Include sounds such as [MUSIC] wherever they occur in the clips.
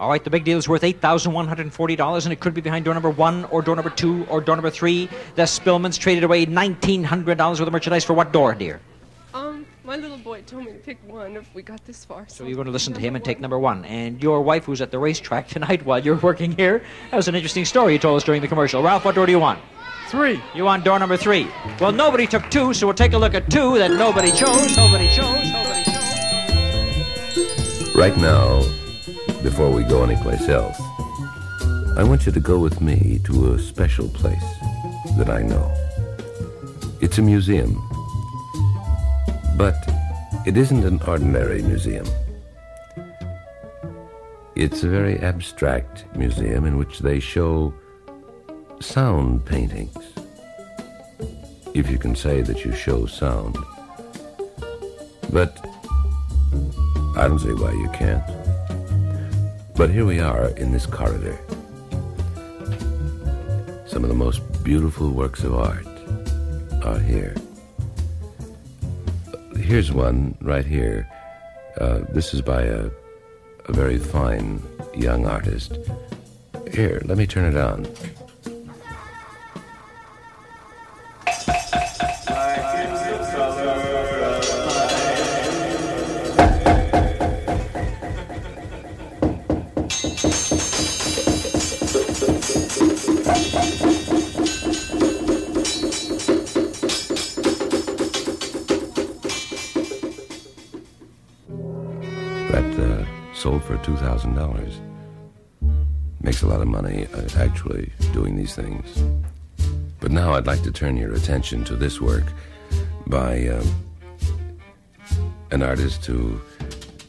All right, the big deal is worth $8,140, and it could be behind door number one, or door number two, or door number three. The Spillmans traded away $1,900 worth of merchandise for what door, dear? Um, my little boy told me to pick one if we got this far. So you're going to listen to him and take number one. And your wife, who's at the racetrack tonight [LAUGHS] while you're working here, that was an interesting story you told us during the commercial. Ralph, what door do you want? Three. You want door number three. Well, nobody took two, so we'll take a look at two that nobody chose, nobody chose, nobody chose. Right now, before we go anyplace else, I want you to go with me to a special place that I know. It's a museum, but it isn't an ordinary museum. It's a very abstract museum in which they show sound paintings. If you can say that you show sound. But I don't see why you can't. But here we are in this corridor. Some of the most beautiful works of art are here. Here's one right here. Uh, this is by a, a very fine young artist. Here, let me turn it on. $2,000. Makes a lot of money, uh, actually, doing these things. But now I'd like to turn your attention to this work by um, an artist who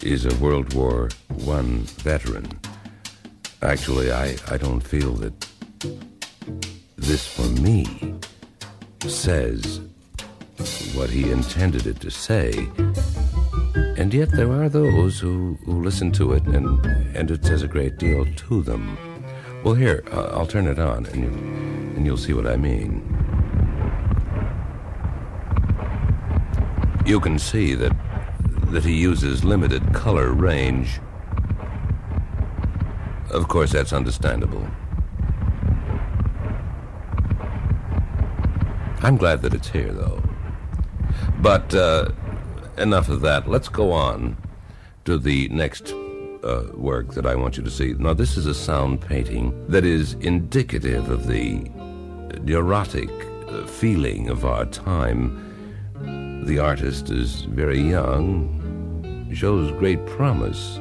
is a World War I veteran. Actually, I, I don't feel that this, for me, says what he intended it to say. And yet there are those who, who listen to it and, and it says a great deal to them. Well, here, uh, I'll turn it on and, you, and you'll see what I mean. You can see that, that he uses limited color range. Of course, that's understandable. I'm glad that it's here, though. But uh, enough of that. Let's go on to the next uh, work that I want you to see. Now, this is a sound painting that is indicative of the neurotic uh, feeling of our time. The artist is very young, shows great promise,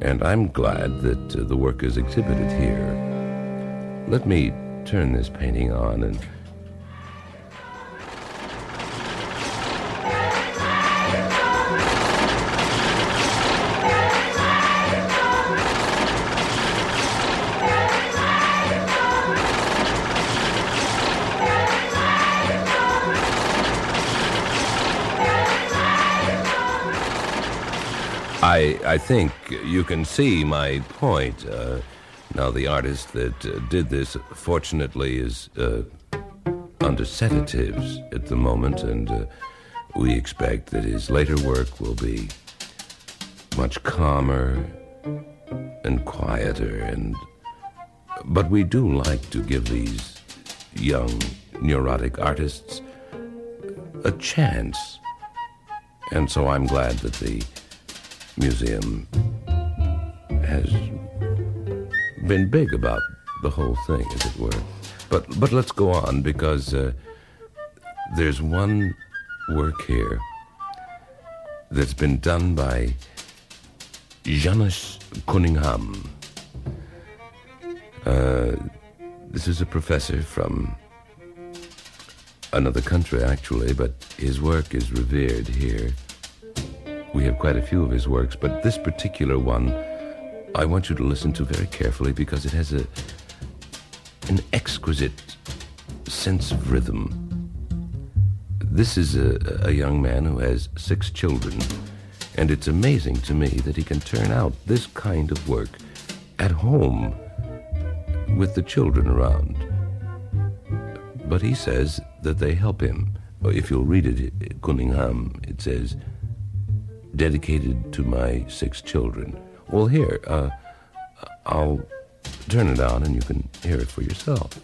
and I'm glad that uh, the work is exhibited here. Let me turn this painting on and. I, I think you can see my point. Uh, now, the artist that uh, did this, fortunately, is uh, under sedatives at the moment, and uh, we expect that his later work will be much calmer and quieter. And but we do like to give these young neurotic artists a chance, and so I'm glad that the museum has been big about the whole thing, as it were. But but let's go on because uh, there's one work here that's been done by Janis Cunningham. Uh, this is a professor from another country, actually, but his work is revered here. We have quite a few of his works, but this particular one I want you to listen to very carefully because it has a an exquisite sense of rhythm. This is a, a young man who has six children, and it's amazing to me that he can turn out this kind of work at home with the children around. But he says that they help him. If you'll read it, Cunningham, it says, dedicated to my six children. Well, here, uh, I'll turn it on and you can hear it for yourself.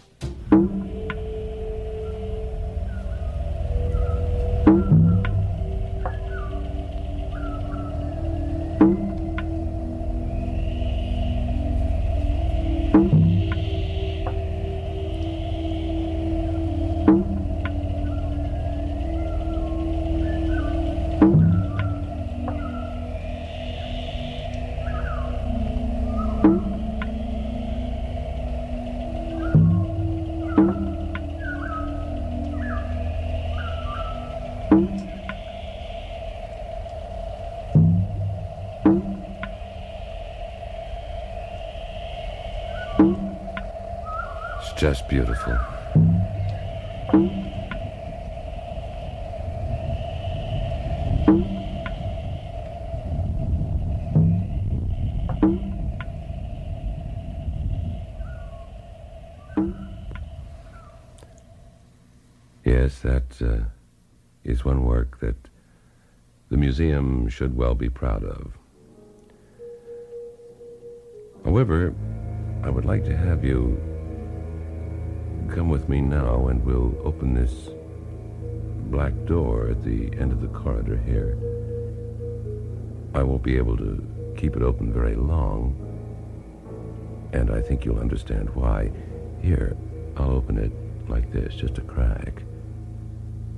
Just beautiful. Museum should well be proud of. However, I would like to have you come with me now and we'll open this black door at the end of the corridor here. I won't be able to keep it open very long, and I think you'll understand why. Here, I'll open it like this, just a crack.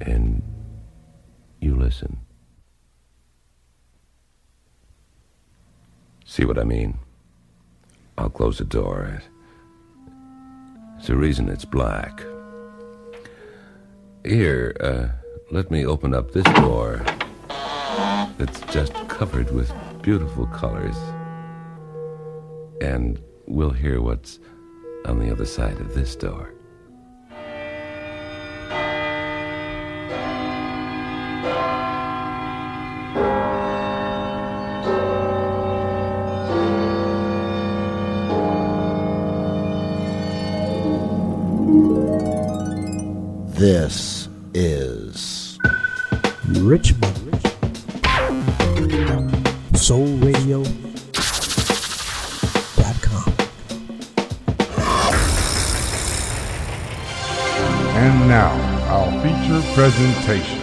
And you listen. See what I mean? I'll close the door. It's the reason it's black. Here, uh, let me open up this door that's just covered with beautiful colors. And we'll hear what's on the other side of this door. Soul Radio. Dot com. And now, our feature presentation.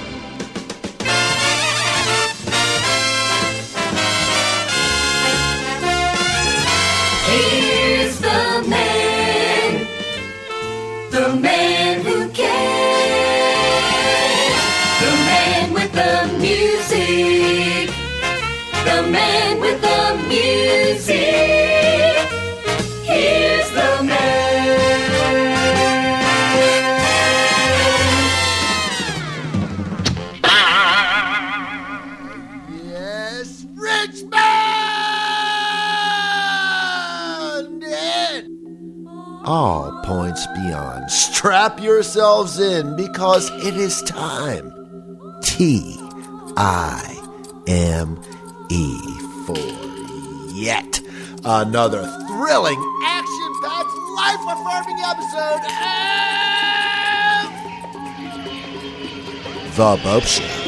All points beyond. Strap yourselves in because it is time. T I M another thrilling, action packed, life affirming episode of [LAUGHS] The Bopst Show.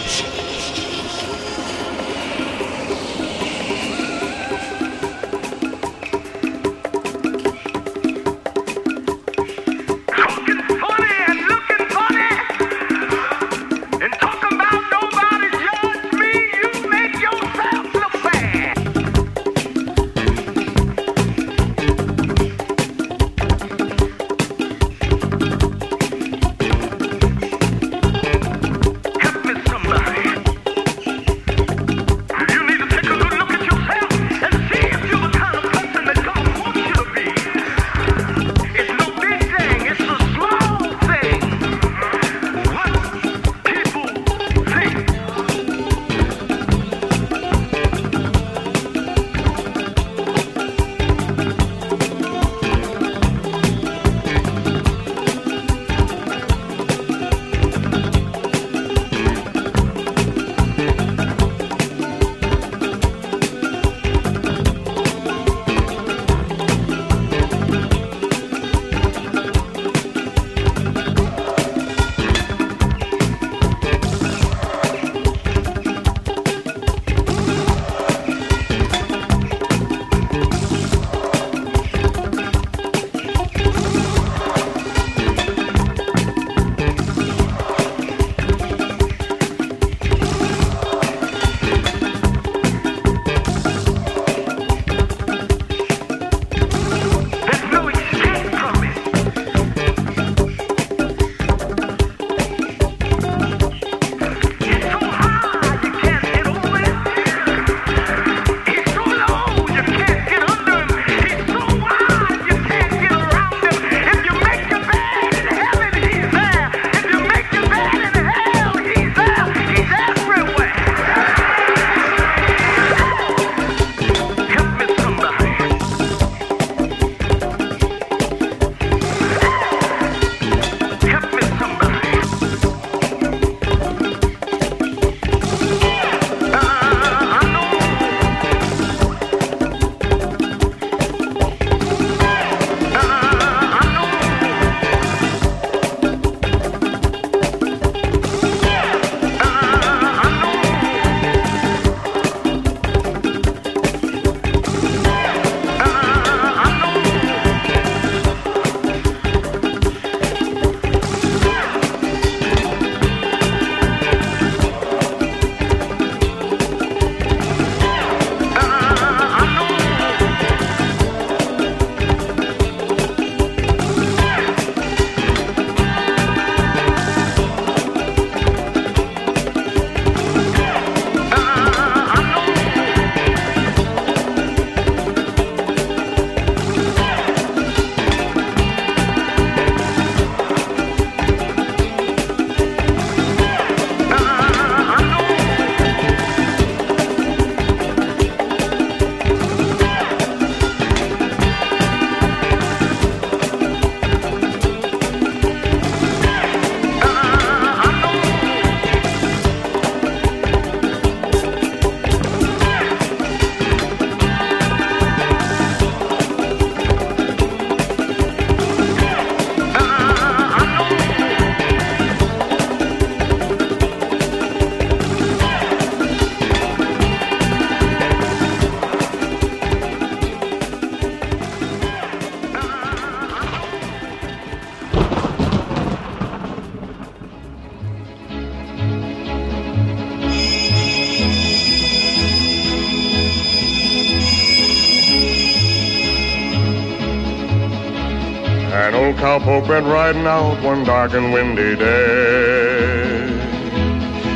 Riding out one dark and windy day.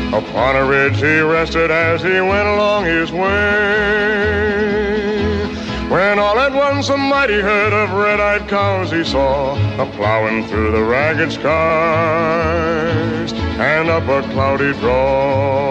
Upon a ridge he rested as he went along his way. When all at once a mighty herd of red-eyed cows he saw a plowing through the ragged skies and up a cloudy draw.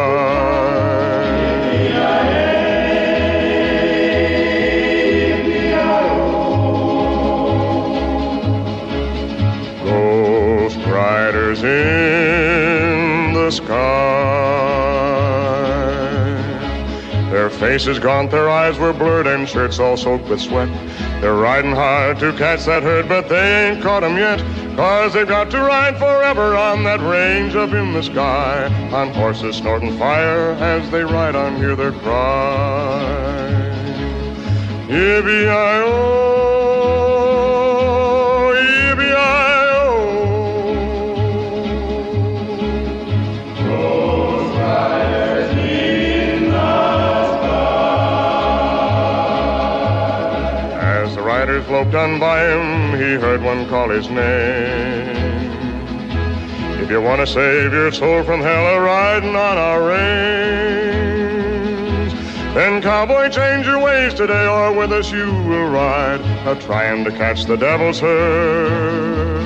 Riders in the sky. Their faces gaunt, their eyes were blurred, and shirts all soaked with sweat. They're riding hard to catch that herd, but they ain't caught 'em yet. Cause they've got to ride forever on that range up in the sky. On horses snorting fire as they ride on, hear their cry. Yippee-i-oh. Riders on by him, he heard one call his name. If you want to save your soul from hell, a riding on our range, then cowboy, change your ways today, or with us you will ride, a trying to catch the devil's herd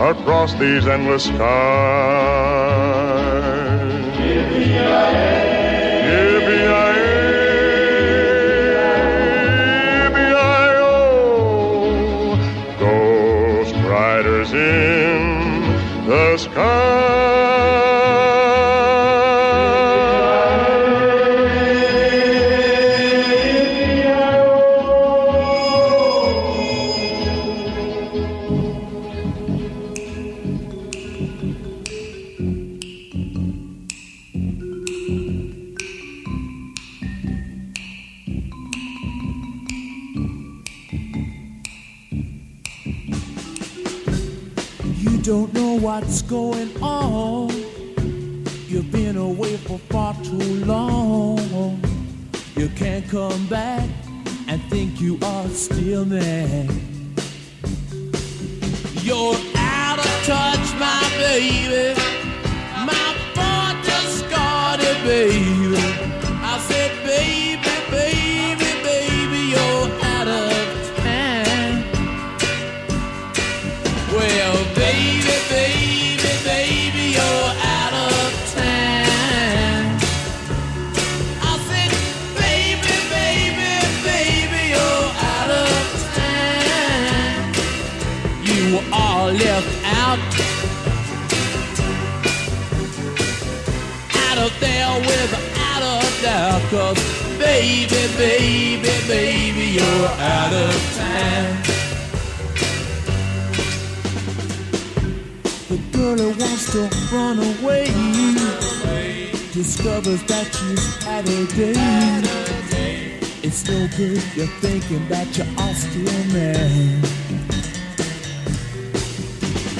across these endless skies. The still there. You're out of touch, my baby. Baby, baby, you're out of time. The girl who wants to run away discovers that she's had a day. It's no good you're thinking that you are still mad.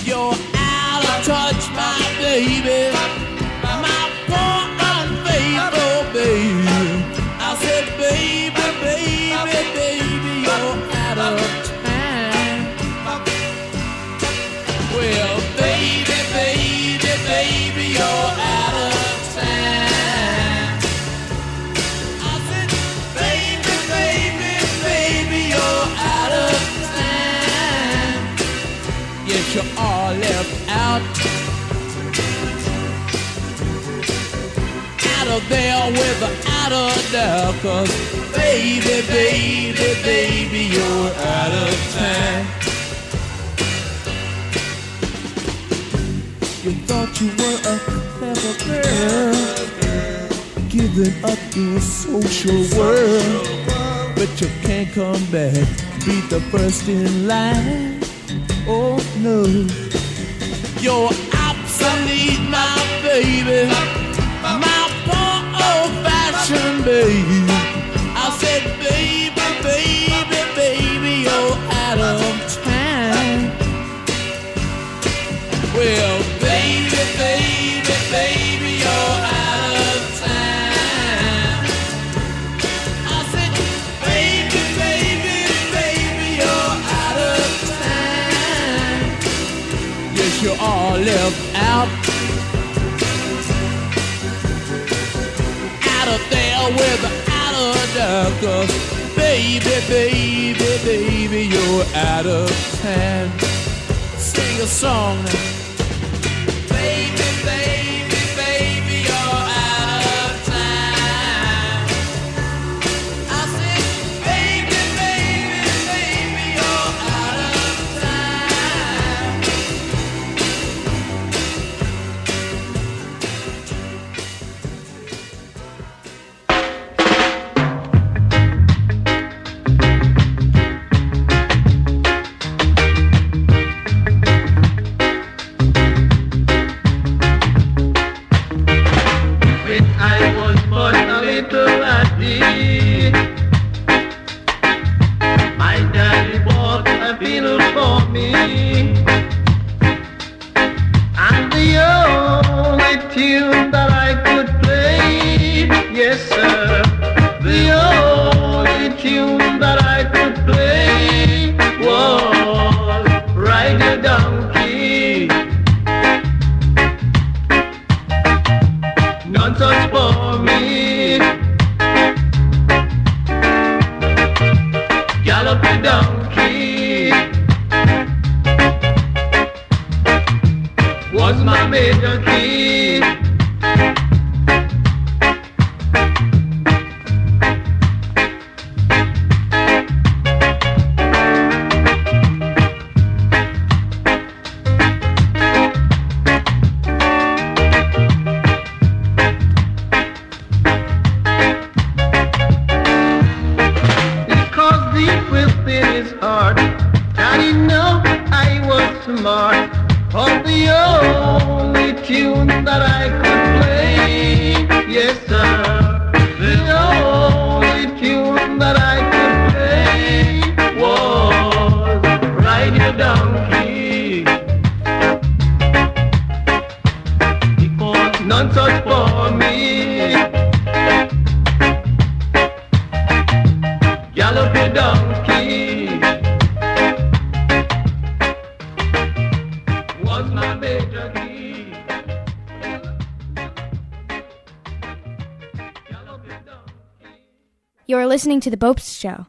You're out of touch, my baby. you're all left out. Out of there without a out cause baby, baby, baby, you're out of time. You thought you were a clever girl, giving up your social world, but you can't come back, be the first in line. Oh no, you're obsolete, my baby, my poor old-fashioned baby. I said, baby. out there without a doubt Cause baby, baby, baby, you're out of town. Sing a song. it within his heart. I didn't know I was smart. For the only tune that I could. listening to The Bopst Show.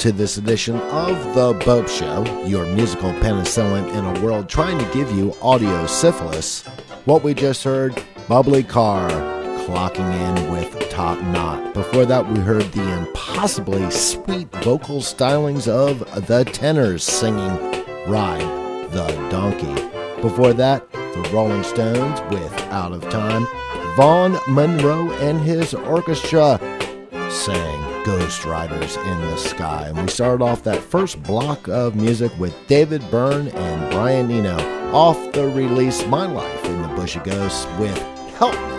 To this edition of The Bopst Show, your musical penicillin in a world trying to give you audio syphilis. What we just heard, Bubbley Kaur clocking in with Top Knot. Before that, we heard the impossibly sweet vocal stylings of the Tennors singing Ride the Donkey. Before that, the Rolling Stones with Out of Time. Vaughn Monroe and his orchestra sang Ghost Riders in the Sky. And we started off that first block of music with David Byrne and Brian Eno off the release My Life in the Bush of Ghosts with Help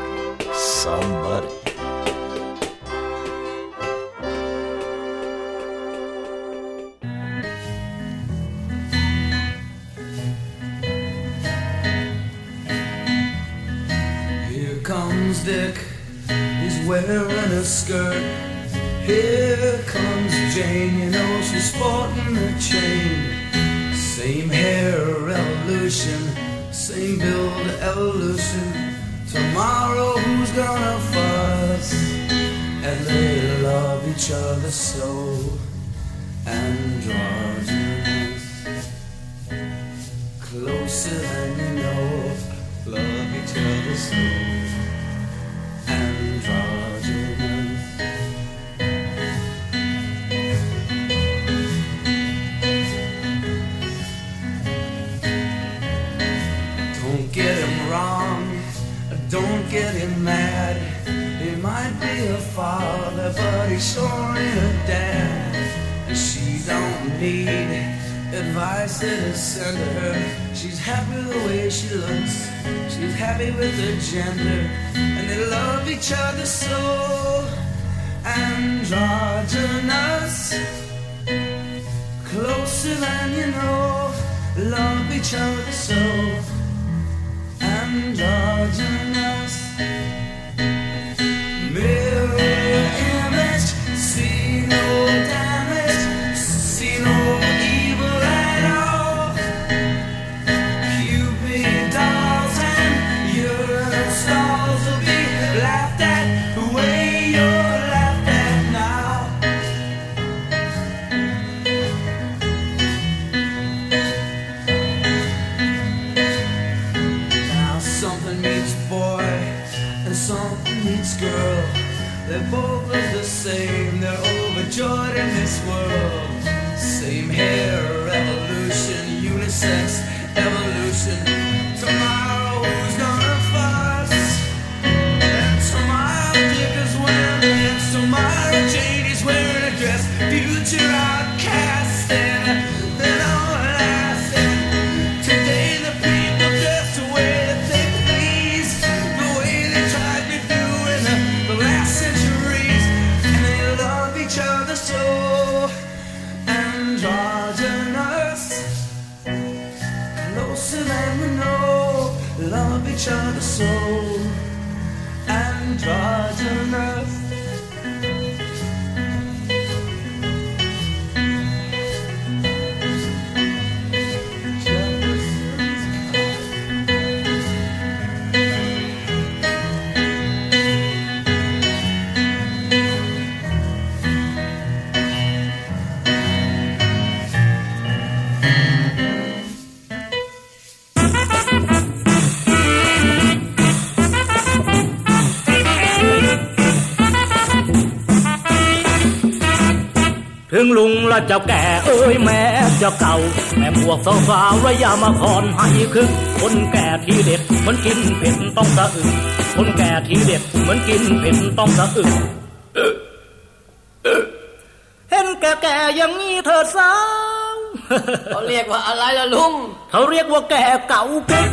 same evolution. Tomorrow who's gonna fuss? And they love each other so androgynous. Closer than you know, love each other so. Don't father, but he sure a dad. And she don't need advice that is sent to her. She's happy the way she looks, she's happy with her gender, and they love each other so androgynous. Closer than you know, love each other so androgynous. Mirror image, see no dress. Future ลุงและเจ้าแก่เอ้ยแม่เจ้าเก่า แม่พวกสาวๆและอย่ามาคอนให้คึกคนแก่ที่เด็ดเหมือนกินเผ็ดต้องสะอึกคนแก่ที่เด็ดเหมือนกินเผ็ดต้องสะอึกเห็นแก่ๆอย่างนี้เธอสาวเขาเรียกว่าอะไรล่ะลุงเขาเรียกว่าแก่เก่าเก๊ก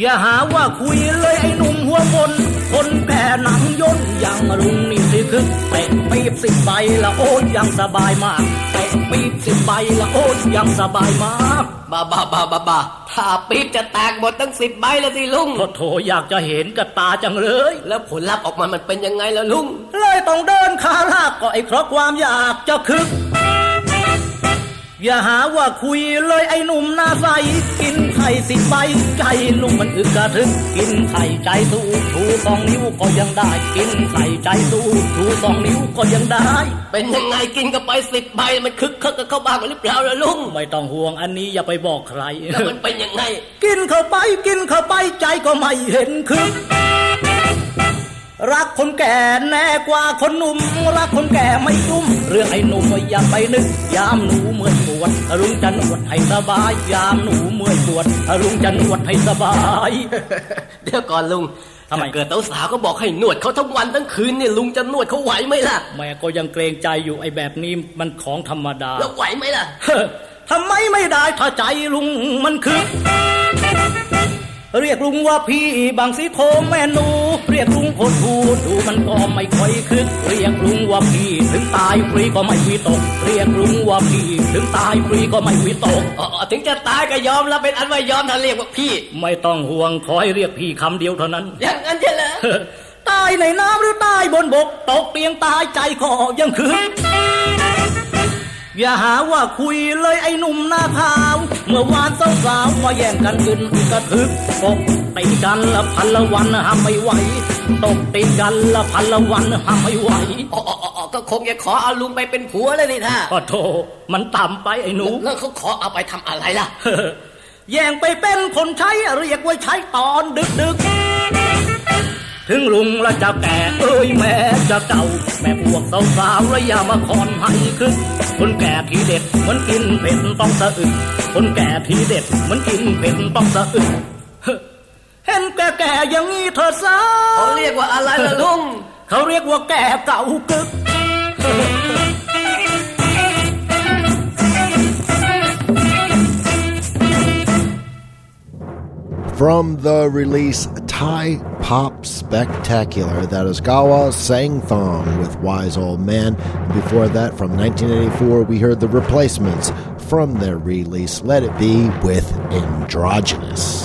อย่าหาว่าคุยเลยไอ้หนุ่มหัวบนคนแก่หนังย่นอย่างลุงนี่สิ คึกเตะปีบสิบใบละโอ้ยยังสบายมากเตะปีบสิบใบละโอ้ยยังสบายมากบ้าบ้าบ้าบ้าบ้าถ้าปีบจะแตกหมดตั้งสิบใบแล้วสิลุงโถโถอยากจะเห็นกับตาจังเลย แล้วผลลัพธ์ออกมามันเป็นยังไงล่ะลุง เลยต้องเดินขาลากก็ไอ้เพราะความอยากจะคึก อย่าหาว่าคุยเลยไอ้หนุ่มหน้าใส กินไข่สิบใบใจลุงมันอึกกระทึก กินไข่ใจสู้ชูสองนิ้วก็ยังได้ กินไข่ใจสู้ชูสองนิ้วก็ยังได้ เป็นยังไงกินกันไปสิบใบมันคึกคักกับเข้าบ้านกันหรือเปล่าล่ะลุงไม่ต้องห่วงอันนี้อย่าไปบอกใครแล้วมันเป็นยังไง กินเข้าไปกินเข้าไปใจก็ไม่เห็นคึก รักคนแก่แน่กว่าคนหนุ่ม รักคนแก่ไม่ยุ่มเรื่องไอ้หนุ่มอย่าไปนึก ยามหนูเมื่อยปวดลุงจะนวดให้สบาย ยามหนูเมื่อยปวดลุงจะนวดให้สบาย เดี๋ยวก่อนลุงทำไมถ้าเกิดสาวๆก็บอกให้นวดเขาทั้งวันทั้งคืนเนี่ยลุงจะนวดเขาไหวไหมล่ะแม่ก็ยังเกรงใจอยู่ไอ้แบบนี้มันของธรรมดา แล้วไหวไหมล่ะทำไมไม่ได้ถ้าใจลุงมันคึก เรียกลุงว่าพี่บางสีโคมแม่หนู เรียกลุงคนทูดูมันก็ไม่ค่อยคึก เรียกลุงว่าพี่ถึงตายฟรีก็ไม่วิตก เรียกลุงว่าพี่ถึงตายฟรีก็ไม่วิตกอ๋อถึงจะตายก็ยอมแล้วเป็นอันว่ายอมถ้าเรียกว่าพี่ ไม่ต้องห่วงขอให้เรียกพี่คำเดียวเท่านั้น อย่างนั้นใช่เหรอตายในน้ำหรือตายบนบก ตกเตียงตายใจคอยังคืน อย่าหาว่าคุยเลยไอ้หนุ่มหน้าขาว เมื่อวานสาวๆมาแย่งกันขึ้นกระทึกตกตีกันละพันละวันห้ามไม่ไหวตกตีกันละพันละวันห้ามไม่ไหวอ๋ออ๋ออ๋อก็คงจะขอเอาลุงไปเป็นผัวเลยนี่ท่าก็โทมันต่ำไปไอ้หนูแล้วเขาขอเอาไปทำอะไรล่ะแย่งไปเป็นคนใช้เรียกว่าใช้ตอนดึกดึกๆ ถึงลุงและจะแก่เอ้ยแม่จะเก่า แม่พวกสาวๆและอย่ามาคอนให้คึกคนแก่ที่เด็ดเหมือนกินเผ็ดต้องสะอึกคนแก่ที่เด็ดเหมือนกินเผ็ดต้องสะอึกเห็นแก่ๆอย่างนี้เธอสาวเขาเรียกว่าอะไรล่ะลุงเขาเรียกว่าแก่เก่ากึก From the release Thai Pop Spectacular, that is Gawao Siangthong with Wise Old Man. Before that, from 1984, we heard the replacements from their release Let It Be with Androgynous.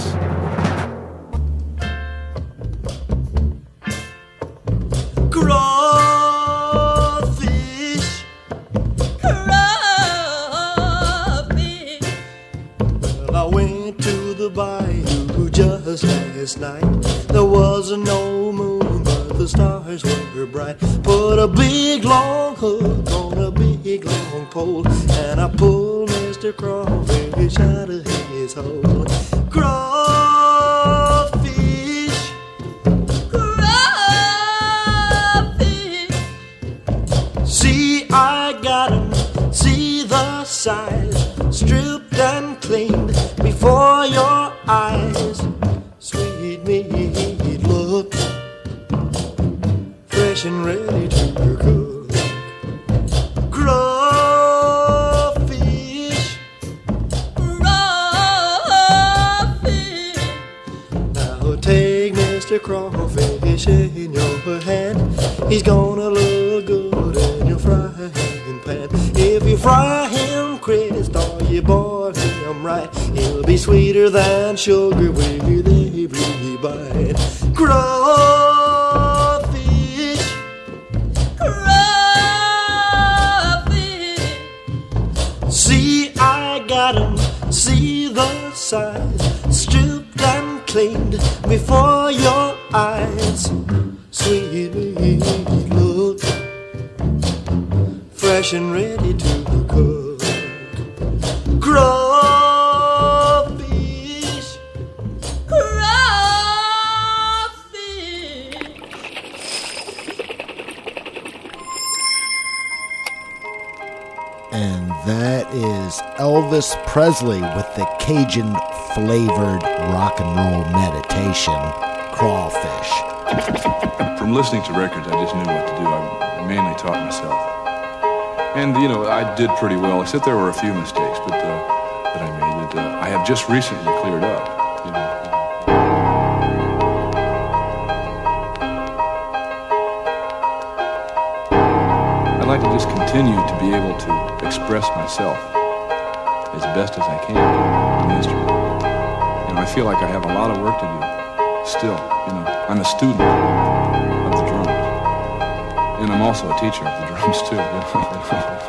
See, I got 'em. See the size. Stripped and cleaned before your eyes. Sweet look. Fresh and ready to cook. Grow. Elvis Presley with the Cajun flavored rock and roll meditation, Crawfish. From listening to records, I just knew what to do. I, mainly taught myself. And, you know, I did pretty well, except there were a few mistakes but, uh, that I made that uh, I have just recently cleared up. You know. I'd like to just continue to be able to express myself as best as I can the instrument. You know, I feel like I have a lot of work to do still. You know, I'm a student of the drums. And I'm also a teacher of the [LAUGHS] drums, too.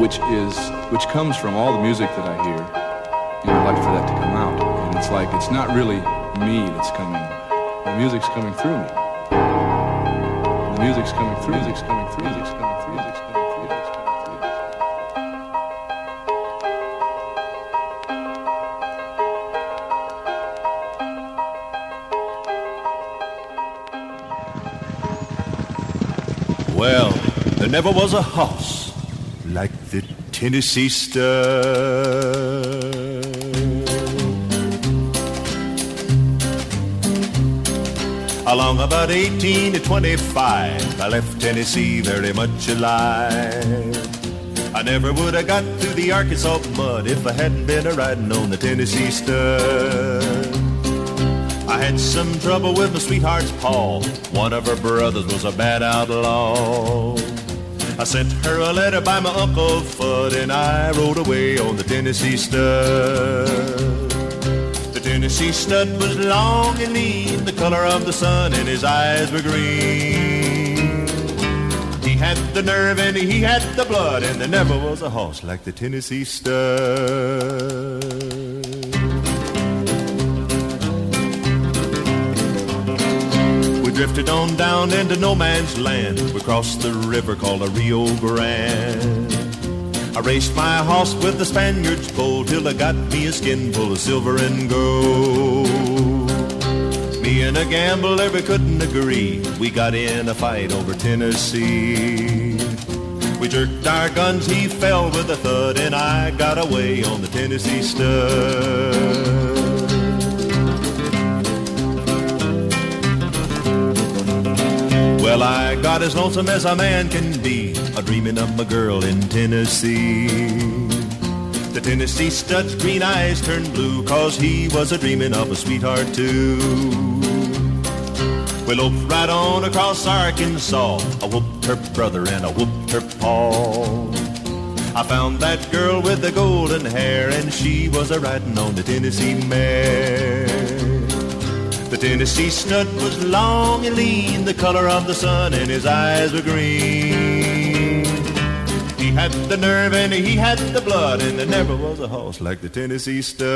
Which is which comes from all the music that I hear, know, I'd like for that to come out. And it's like it's not really me that's coming. The music's coming through me. The music's coming through. Music's coming through. Music's coming through. Music's coming through. Well, there never was a horse like the Tennessee star. Along about 18 to 25, I left Tennessee very much alive. I never would have got through the Arkansas mud if I hadn't been a riding on the Tennessee Stud. I had some trouble with my sweetheart's paw. One of her brothers was a bad outlaw. I sent her a letter by my Uncle Fudd and I rode away on the Tennessee Stud. The Tennessee Stud was long and lean, the color of the sun, and his eyes were green. He had the nerve and he had the blood, and there never was a horse like the Tennessee Stud. Drifted on down into no man's land. We crossed the river called the Rio Grande. I raced my horse with the Spaniard's bow till I got me a skin full of silver and gold. Me and a gambler, we couldn't agree. We got in a fight over Tennessee. We jerked our guns, he fell with a thud, and I got away on the Tennessee stud. Well, I got as lonesome as a man can be, a dreaming of my girl in Tennessee. The Tennessee stud's green eyes turned blue, cause he was a dreaming of a sweetheart too. We loped right on across Arkansas. I whooped her brother and I whooped her paw. I found that girl with the golden hair, and she was a riding on the Tennessee mare. The Tennessee stud was long and lean, the color of the sun, and his eyes were green. He had the nerve and he had the blood, and there never was a horse like the Tennessee stud.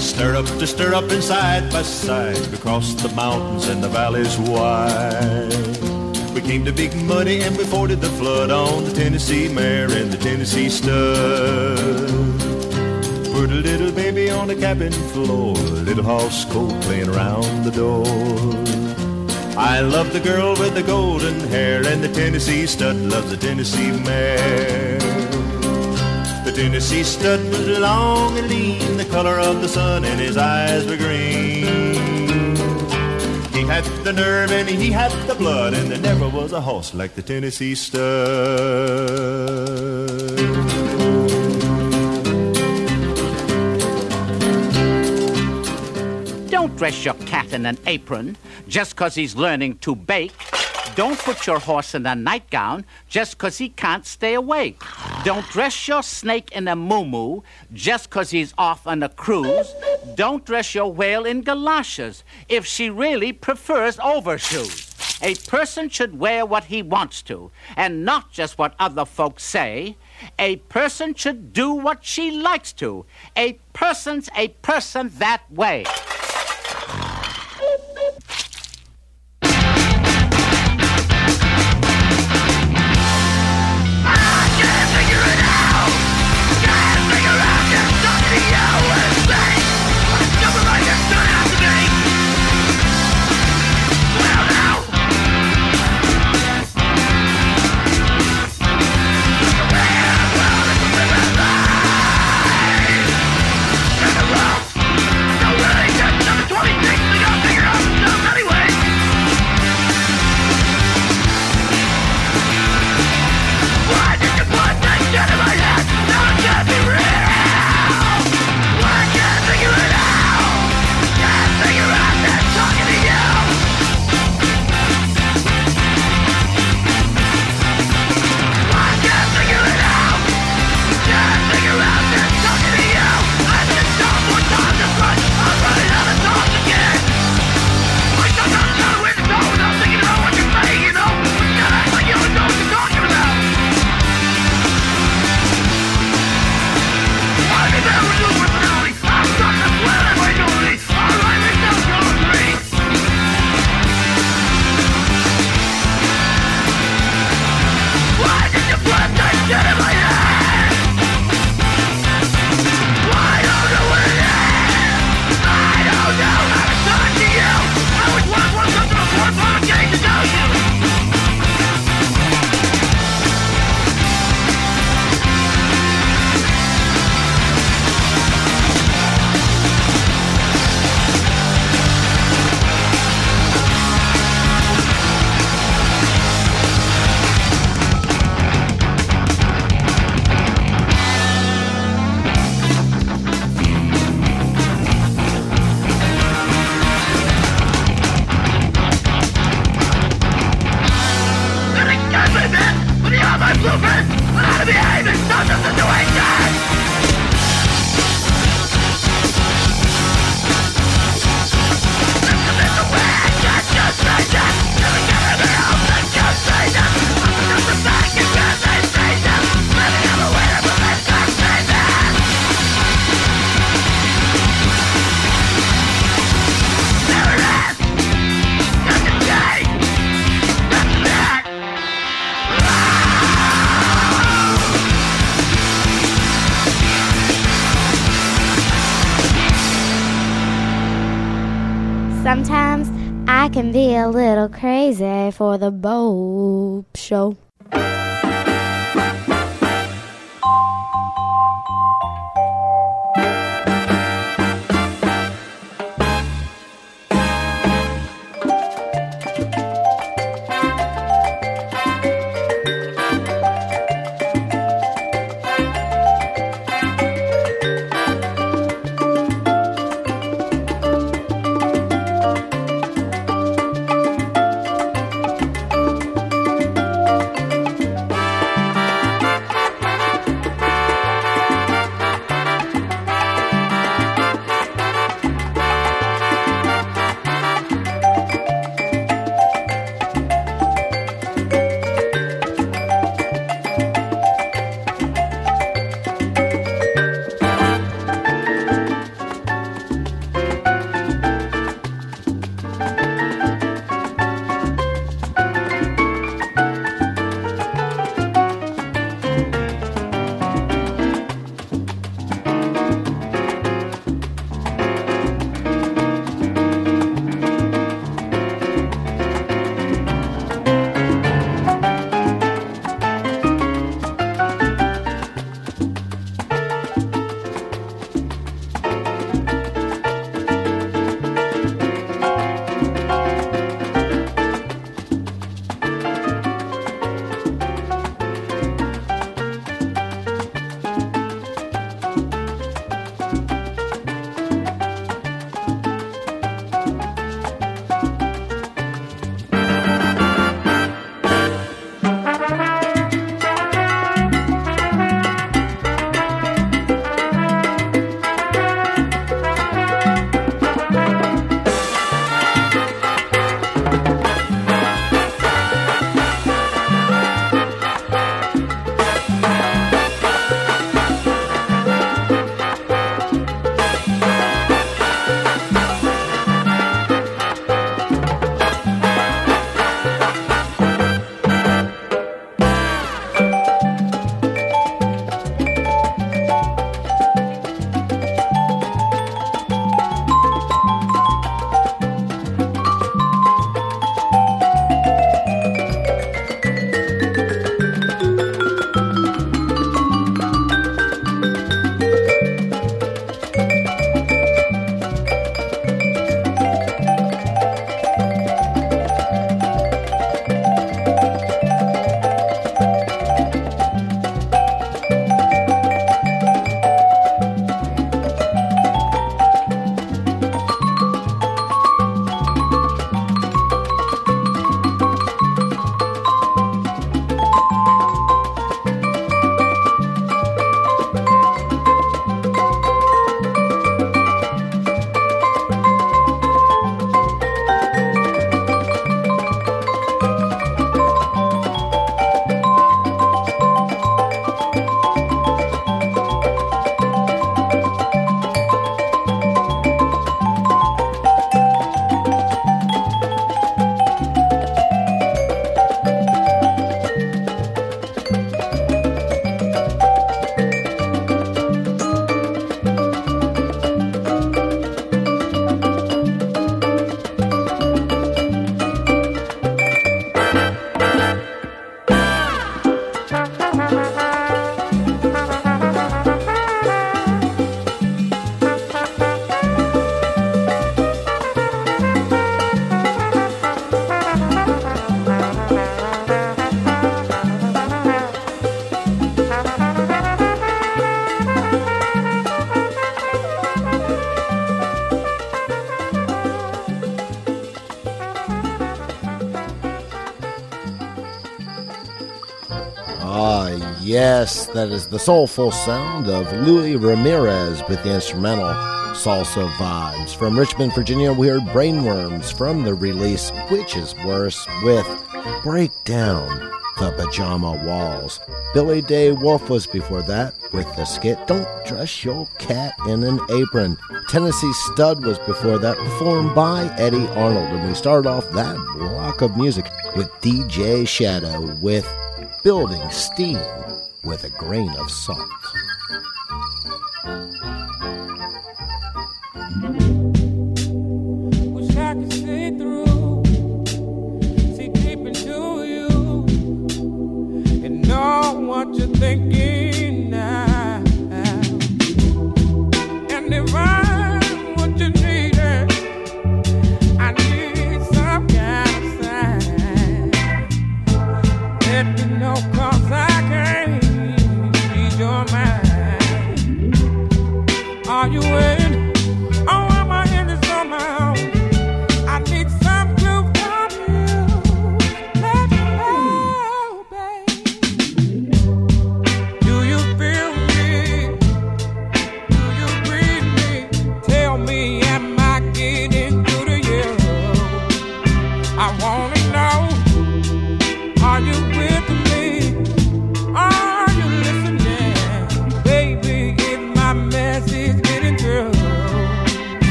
Stir up to stir up and side by side, across the mountains and the valleys wide. We came to Big Muddy and we forded the flood on the Tennessee mare and the Tennessee stud. Put a little baby on the cabin floor, little house coat playing around the door. I love the girl with the golden hair and the Tennessee stud loves the Tennessee mare. The Tennessee stud was long and lean, the color of the sun, and his eyes were green. He had the nerve and he had the blood, and there never was a horse like the Tennessee stud. Don't dress your cat in an apron just 'cause he's learning to bake. Don't put your horse in a nightgown just 'cause he can't stay awake. Don't dress your snake in a moo just 'cause he's off on a cruise. Don't dress your whale in galoshes if she really prefers overshoes. A person should wear what he wants to and not just what other folks say. A person should do what she likes to. A person's a person that way. Sometimes I can be a little crazy for the Bopst Show. Yes, that is the soulful sound of Louie Ramírez with the instrumental Salsa Vibes. From Richmond, Virginia, we heard Brainworms from the release Which is Worse with Break Down the Pajama Walls. Billy De Wolfe was before that with the skit Don't Dress Your Cat in an Apron. Tennessee Stud was before that, performed by Eddie Arnold. And we started off that block of music with DJ Shadow with Building Steam with a Grain of Salt.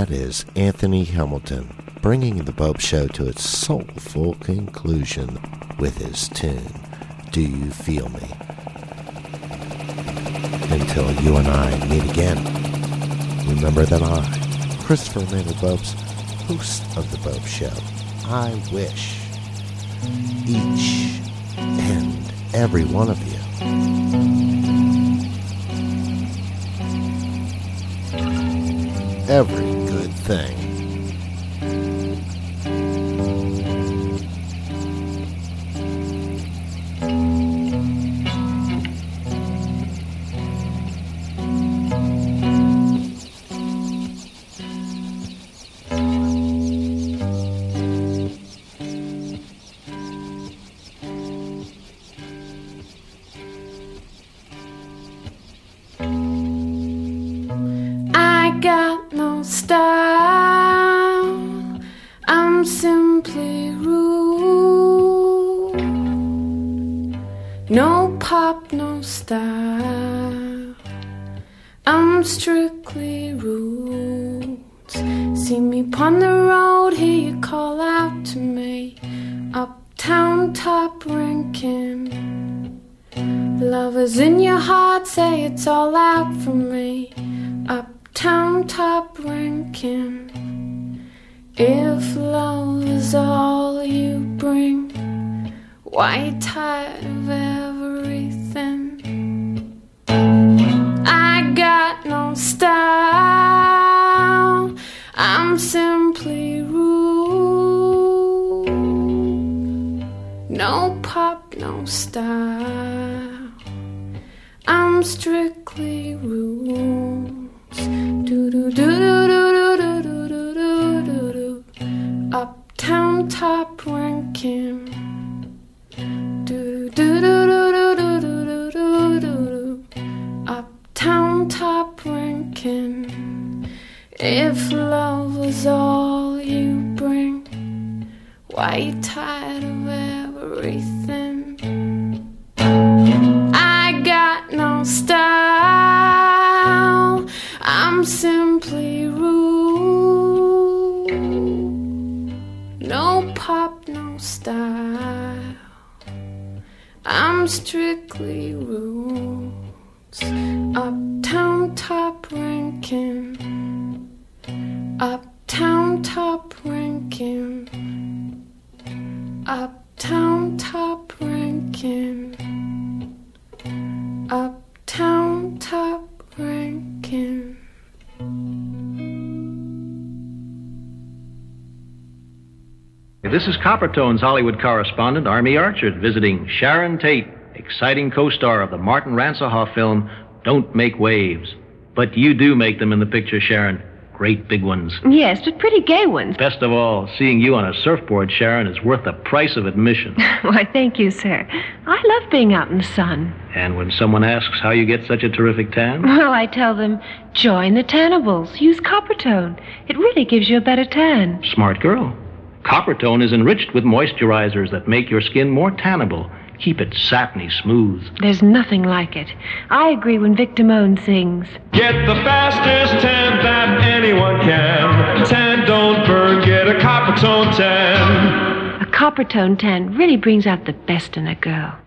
That is Anthony Hamilton bringing the Bopst Show to its soulful conclusion with his tune, Do You Feel Me? Until you and I meet again, remember that I, Christopher Randall Bopst, host of The Bopst Show, I wish each and every one of you every thing. Top ranking. This is Coppertone's Hollywood correspondent, Army Archerd, visiting Sharon Tate, exciting co star of the Martin Ransohoff film Don't Make Waves. But you do make them in the picture, Sharon. Great big ones. Yes, but pretty gay ones. Best of all, seeing you on a surfboard, Sharon, is worth the price of admission. [LAUGHS] Why, thank you, sir. I love being out in the sun. and when someone asks how you get such a terrific tan, [LAUGHS] Well, I tell them, join the tannables. Use Coppertone. It really gives you a better tan. smart girl. Coppertone is enriched with moisturizers that make your skin more tannable. Keep it satiny smooth. There's nothing like it. I agree when Vic Damone sings. Get the fastest tan that anyone can. Tan don't burn, get a Coppertone tan. A Coppertone tan really brings out the best in a girl.